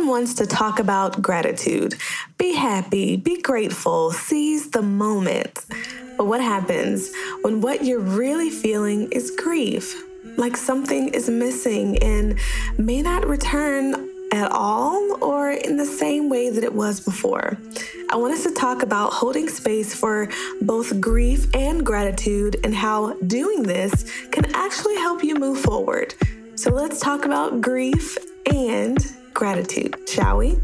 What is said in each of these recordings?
everyone wants to talk about gratitude. Be happy, be grateful, seize the moment. But what happens when what you're really feeling is grief? Like something is missing and may not return at all or in the same way that it was before. I want us to talk about holding space for both grief and gratitude and how doing this can actually help you move forward. So let's talk about grief and gratitude, shall we?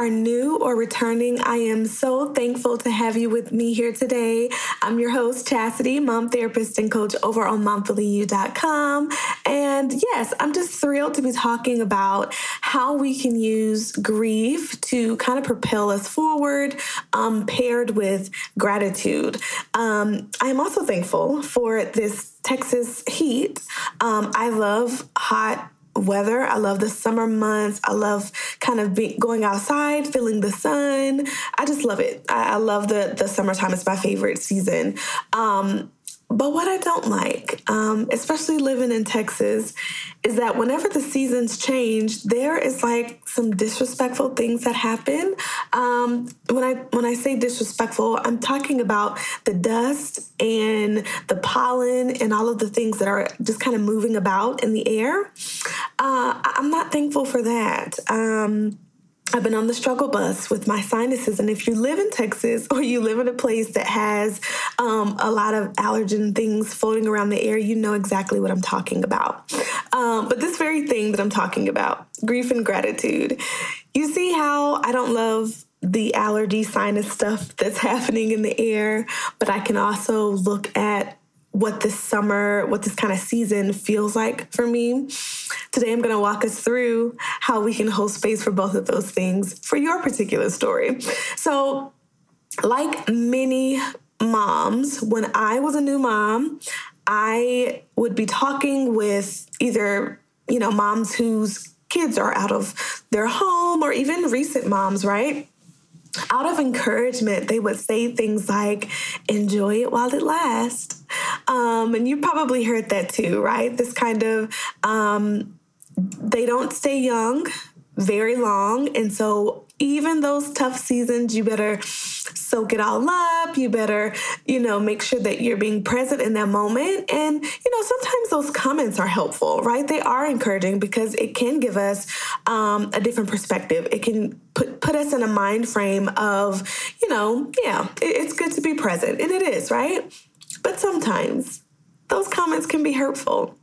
Are new or returning, I am so thankful to have you with me here today. I'm your host, Chastity, mom therapist and coach over on momfully.com. And yes, I'm just thrilled to be talking about how we can use grief to kind of propel us forward, um, paired with gratitude. Um, I'm also thankful for this Texas heat. Um, I love hot weather. I love the summer months. I love kind of be, going outside, feeling the sun. I just love it. I, I love the the summertime. It's my favorite season. Um, but what I don't like, um, especially living in Texas, is that whenever the seasons change, there is like some disrespectful things that happen. Um, when I when I say disrespectful, I'm talking about the dust and the pollen and all of the things that are just kind of moving about in the air. Uh, I'm not thankful for that. Um, I've been on the struggle bus with my sinuses. And if you live in Texas or you live in a place that has um, a lot of allergen things floating around the air, you know exactly what I'm talking about. Um, but this very thing that I'm talking about, grief and gratitude, you see how I don't love the allergy sinus stuff that's happening in the air, but I can also look at what this summer, what this kind of season feels like for me. Today, I'm going to walk us through how we can hold space for both of those things for your particular story. So, like many moms, when I was a new mom, I would be talking with either, you know, moms whose kids are out of their home or even recent moms, right? out of encouragement, they would say things like, enjoy it while it lasts. Um, and you probably heard that too, right? This kind of, um, they don't stay young very long. And so even those tough seasons, you better soak it all up. You better, you know, make sure that you're being present in that moment. And, you know, sometimes those comments are helpful, right? They are encouraging because it can give us um, a different perspective. It can put, put us in a mind frame of, you know, yeah, it's good to be present. And it is, right? But sometimes those comments can be hurtful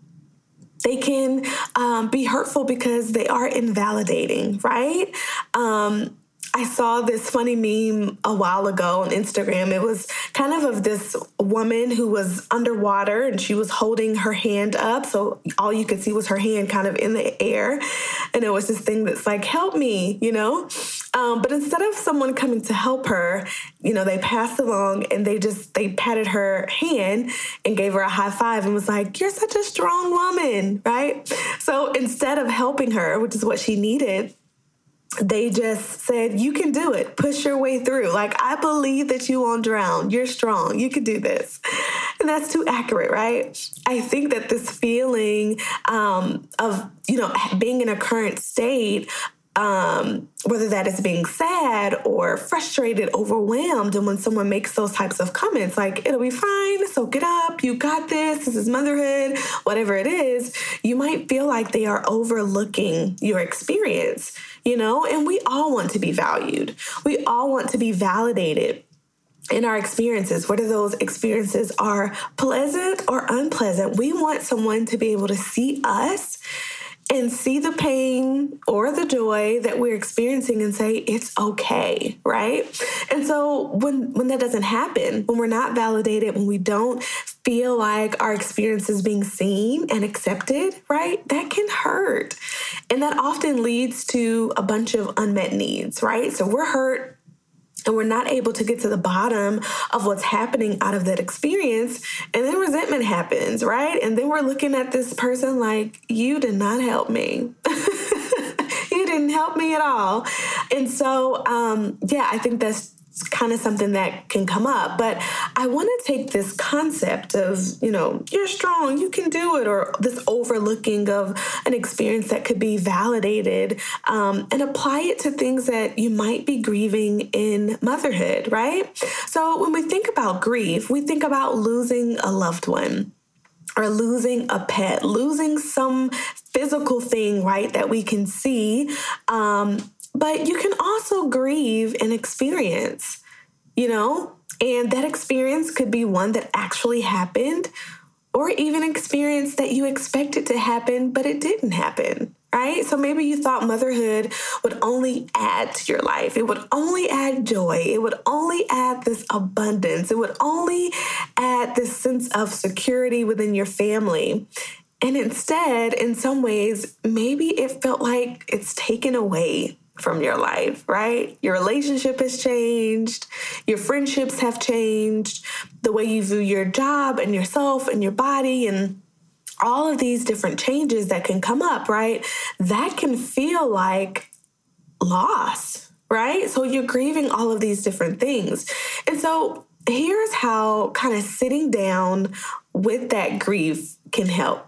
they can um, be hurtful because they are invalidating, right? Um, I saw this funny meme a while ago on Instagram. It was kind of of this woman who was underwater and she was holding her hand up. So all you could see was her hand kind of in the air. And it was this thing that's like, help me, you know? Um, but instead of someone coming to help her, you know, they passed along and they just, they patted her hand and gave her a high five and was like, you're such a strong woman, right? So instead of helping her, which is what she needed, they just said, You can do it. Push your way through. Like, I believe that you won't drown. You're strong. You can do this. And that's too accurate, right? I think that this feeling um, of, you know, being in a current state um, whether that is being sad or frustrated, overwhelmed. And when someone makes those types of comments, like, it'll be fine, soak it up, you got this, this is motherhood, whatever it is, you might feel like they are overlooking your experience, you know? And we all want to be valued, we all want to be validated in our experiences, whether those experiences are pleasant or unpleasant, we want someone to be able to see us and see the pain or the joy that we're experiencing and say it's okay right? And so when when that doesn't happen when we're not validated when we don't feel like our experience is being seen and accepted right that can hurt. And that often leads to a bunch of unmet needs right? So we're hurt and we're not able to get to the bottom of what's happening out of that experience and then resentment happens right? And then we're looking at this person like you did not help me. You didn't help me at all. And so um, yeah i think that's kind of something that can come up. But I want to take this concept of, you know, you're strong, you can do it, or this overlooking of an experience that could be validated um, and apply it to things that you might be grieving in motherhood, right? So when we think about grief, we think about losing a loved one or losing a pet, losing some physical thing, right, that we can see. Um, but you can also grieve an experience, you know? And that experience could be one that actually happened, or even experience that you expected to happen, but it didn't happen, right? So maybe you thought motherhood would only add to your life. It would only add joy. It would only add this abundance. It would only add this sense of security within your family. And instead, in some ways, maybe it felt like it's taken away from your life, right? Your relationship has changed, your friendships have changed, the way you view your job and yourself and your body and all of these different changes that can come up, right? That can feel like loss, right? So you're grieving all of these different things. And so here's how kind of sitting down with that grief can help.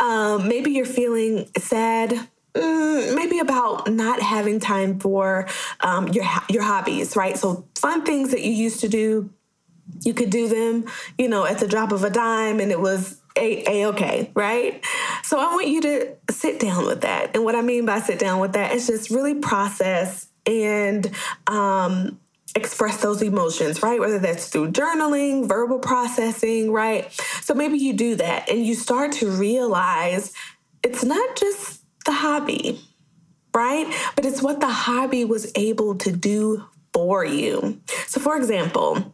Um, maybe you're feeling sad Mm, maybe about not having time for um, your your hobbies, right? So fun things that you used to do, you could do them, you know, at the drop of a dime, and it was a okay, right? So I want you to sit down with that, and what I mean by sit down with that is just really process and um, express those emotions, right? Whether that's through journaling, verbal processing, right? So maybe you do that, and you start to realize it's not just the hobby, right? But it's what the hobby was able to do for you. So, for example,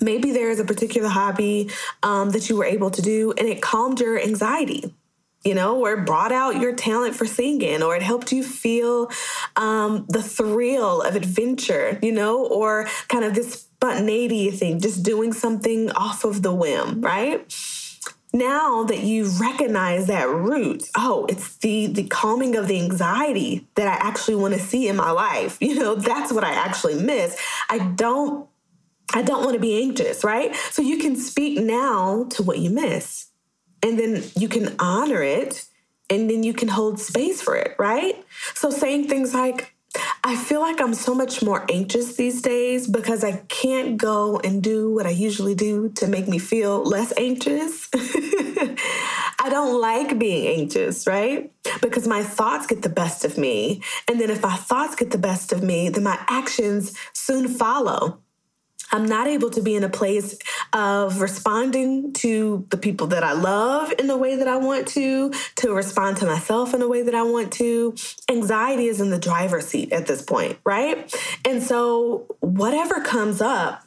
maybe there is a particular hobby um, that you were able to do and it calmed your anxiety you know, or it brought out your talent for singing, or it helped you feel um, the thrill of adventure, you know, or kind of this spontaneity thing, just doing something off of the whim, right? Now that you recognize that root oh it's the the calming of the anxiety that i actually want to see in my life. You know that's what i actually miss. I don't i don't want to be anxious right? So you can speak now to what you miss and then you can honor it and then you can hold space for it right? So saying things like I feel like I'm so much more anxious these days because I can't go and do what I usually do to make me feel less anxious. I don't like being anxious, right? Because my thoughts get the best of me. And then if my thoughts get the best of me, then my actions soon follow. I'm not able to be in a place of responding to the people that I love in the way that I want to, to respond to myself in the way that I want to. Anxiety is in the driver's seat at this point, right? And so whatever comes up,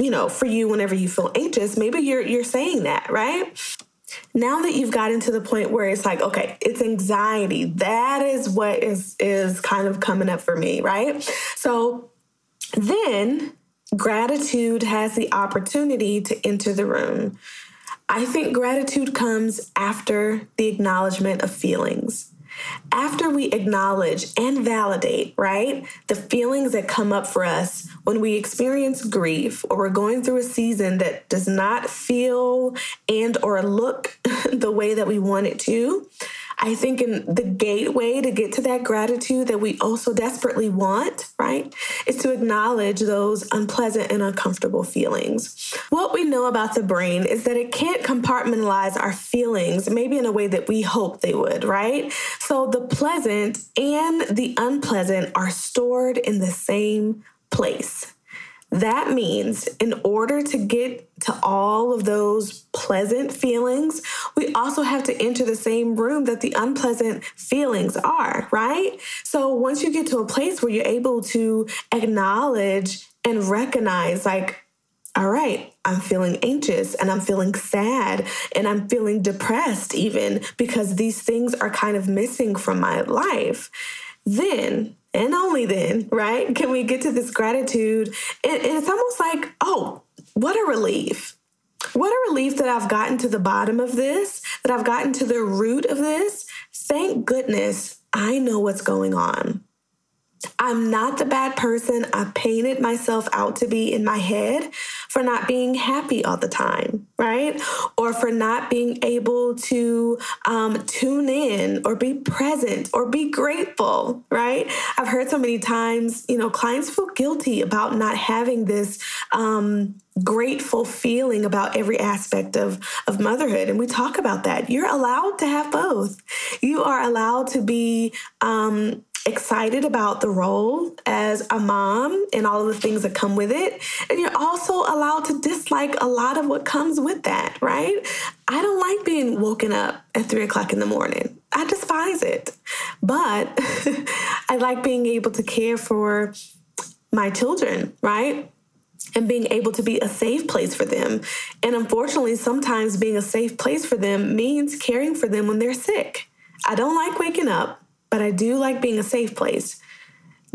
you know, for you whenever you feel anxious, maybe you're you're saying that, right? Now that you've gotten to the point where it's like, okay, it's anxiety. That is what is is kind of coming up for me, right? So then gratitude has the opportunity to enter the room. I think gratitude comes after the acknowledgement of feelings. After we acknowledge and validate, right, the feelings that come up for us when we experience grief or we're going through a season that does not feel and or look the way that we want it to, I think in the gateway to get to that gratitude that we also desperately want, right, is to acknowledge those unpleasant and uncomfortable feelings. What we know about the brain is that it can't compartmentalize our feelings, maybe in a way that we hope they would, right? So the pleasant and the unpleasant are stored in the same place. That means in order to get to all of those pleasant feelings, we also have to enter the same room that the unpleasant feelings are, right? So once you get to a place where you're able to acknowledge and recognize, like, all right, I'm feeling anxious and I'm feeling sad and I'm feeling depressed, even because these things are kind of missing from my life. Then and only then, right, can we get to this gratitude. And, and, it's almost like, oh, what a relief. What a relief that I've gotten to the bottom of this, that I've gotten to the root of this. Thank goodness I know what's going on. I'm not the bad person I painted myself out to be in my head for not being happy all the time, right? Or for not being able to um, tune in or be present or be grateful, right? I've heard so many times, you know, clients feel guilty about not having this. Um, grateful feeling about every aspect of, of motherhood. And we talk about that. You're allowed to have both. You are allowed to be um, excited about the role as a mom and all of the things that come with it. And you're also allowed to dislike a lot of what comes with that, right? I don't like being woken up at three o'clock in the morning. I despise it. But I like being able to care for my children, right? and being able to be a safe place for them. And unfortunately, sometimes being a safe place for them means caring for them when they're sick. I don't like waking up but I do like being a safe place.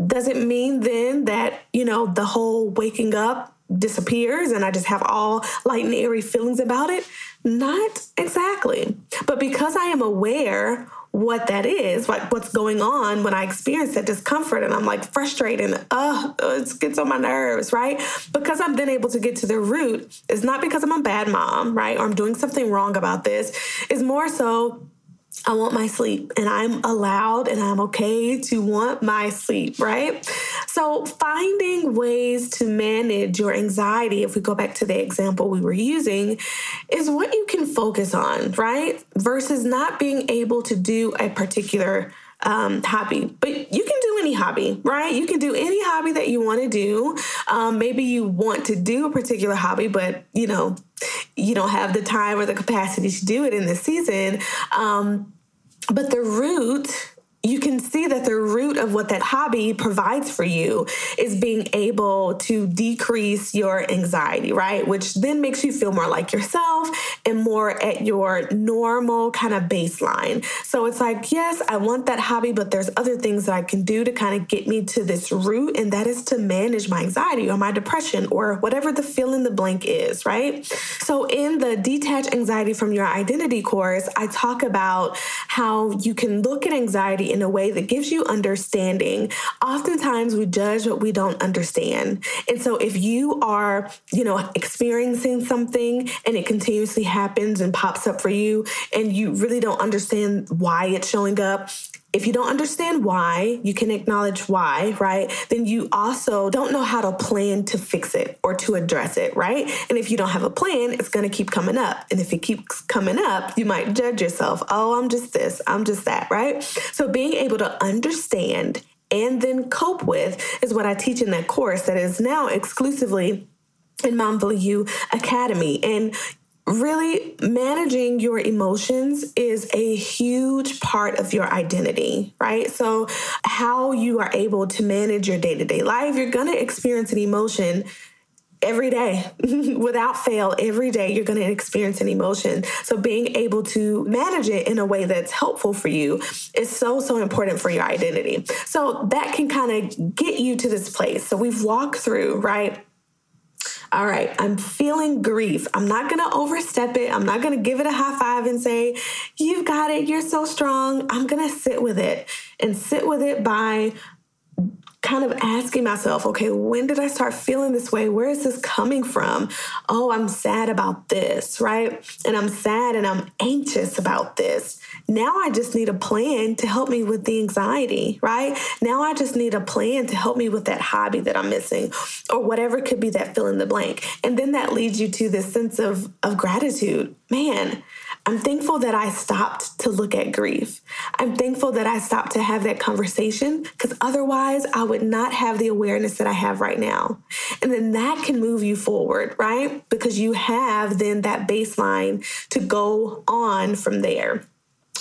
Does it mean then that, you know, the whole waking up disappears and I just have all light and airy feelings about it? Not exactly. But because I am aware what that is, like what's going on when I experience that discomfort and I'm like frustrated and uh, it gets on my nerves, right? Because I'm then able to get to the root, it's not because I'm a bad mom, right? Or I'm doing something wrong about this. It's more so I want my sleep and I'm allowed and I'm okay to want my sleep, right? So, finding ways to manage your anxiety, if we go back to the example we were using, is what you can focus on, right? Versus not being able to do a particular um, hobby. But you can do any hobby, right? You can do any hobby that you want to do. Um, maybe you want to do a particular hobby, but you know, you don't have the time or the capacity to do it in this season. Um, but the root you can see that the root of what that hobby provides for you is being able to decrease your anxiety, right? Which then makes you feel more like yourself and more at your normal kind of baseline. So it's like, yes, I want that hobby, but there's other things that I can do to kind of get me to this root, and that is to manage my anxiety or my depression or whatever the fill in the blank is, right? So in the Detach Anxiety from Your Identity course, I talk about how you can look at anxiety in a way that gives you understanding. Oftentimes we judge what we don't understand. And so if you are, you know, experiencing something and it continuously happens and pops up for you and you really don't understand why it's showing up, if you don't understand why, you can acknowledge why, right? Then you also don't know how to plan to fix it or to address it, right? And if you don't have a plan, it's going to keep coming up. And if it keeps coming up, you might judge yourself. Oh, I'm just this, I'm just that, right? So being able to understand and then cope with is what I teach in that course that is now exclusively in Momfully You Academy. And really managing your emotions is a huge part of your identity, right? So, how you are able to manage your day to day life, you're going to experience an emotion every day. Without fail every day you're going to experience an emotion. So being able to manage it in a way that's helpful for you is so so important for your identity. So that can kind of get you to this place. So we've walked through right all right, I'm feeling grief. I'm not going to overstep it. I'm not going to give it a high five and say, You've got it. You're so strong. I'm going to sit with it and sit with it by kind of asking myself, okay, when did I start feeling this way? Where is this coming from? Oh, I'm sad about this, right? And I'm sad and I'm anxious about this. Now I just need a plan to help me with the anxiety, right? Now I just need a plan to help me with that hobby that I'm missing or whatever could be that fill in the blank. And then that leads you to this sense of, of gratitude. Man, I'm thankful that I stopped to look at grief. I'm thankful that I stopped to have that conversation because otherwise I would not have the awareness that I have right now. And then that can move you forward, right? Because you have then that baseline to go on from there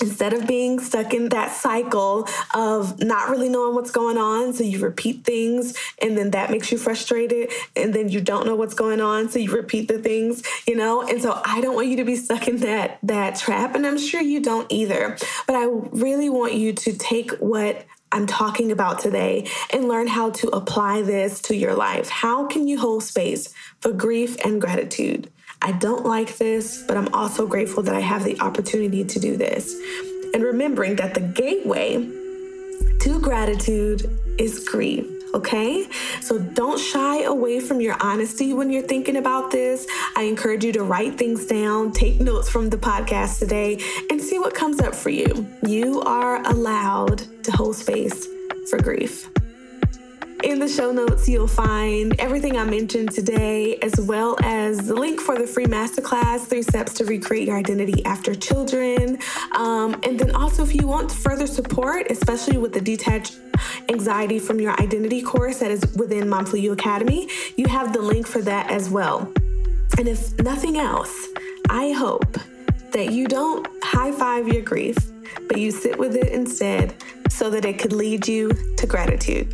instead of being stuck in that cycle of not really knowing what's going on so you repeat things and then that makes you frustrated and then you don't know what's going on so you repeat the things you know and so i don't want you to be stuck in that that trap and i'm sure you don't either but i really want you to take what I'm talking about today and learn how to apply this to your life. How can you hold space for grief and gratitude? I don't like this, but I'm also grateful that I have the opportunity to do this. And remembering that the gateway to gratitude is grief. Okay, so don't shy away from your honesty when you're thinking about this. I encourage you to write things down, take notes from the podcast today, and see what comes up for you. You are allowed to hold space for grief. In the show notes, you'll find everything I mentioned today, as well as the link for the free masterclass, Three Steps to Recreate Your Identity After Children. Um, and then also, if you want further support, especially with the detached anxiety from your identity course that is within Momfully You Academy, you have the link for that as well. And if nothing else, I hope that you don't high five your grief, but you sit with it instead so that it could lead you to gratitude.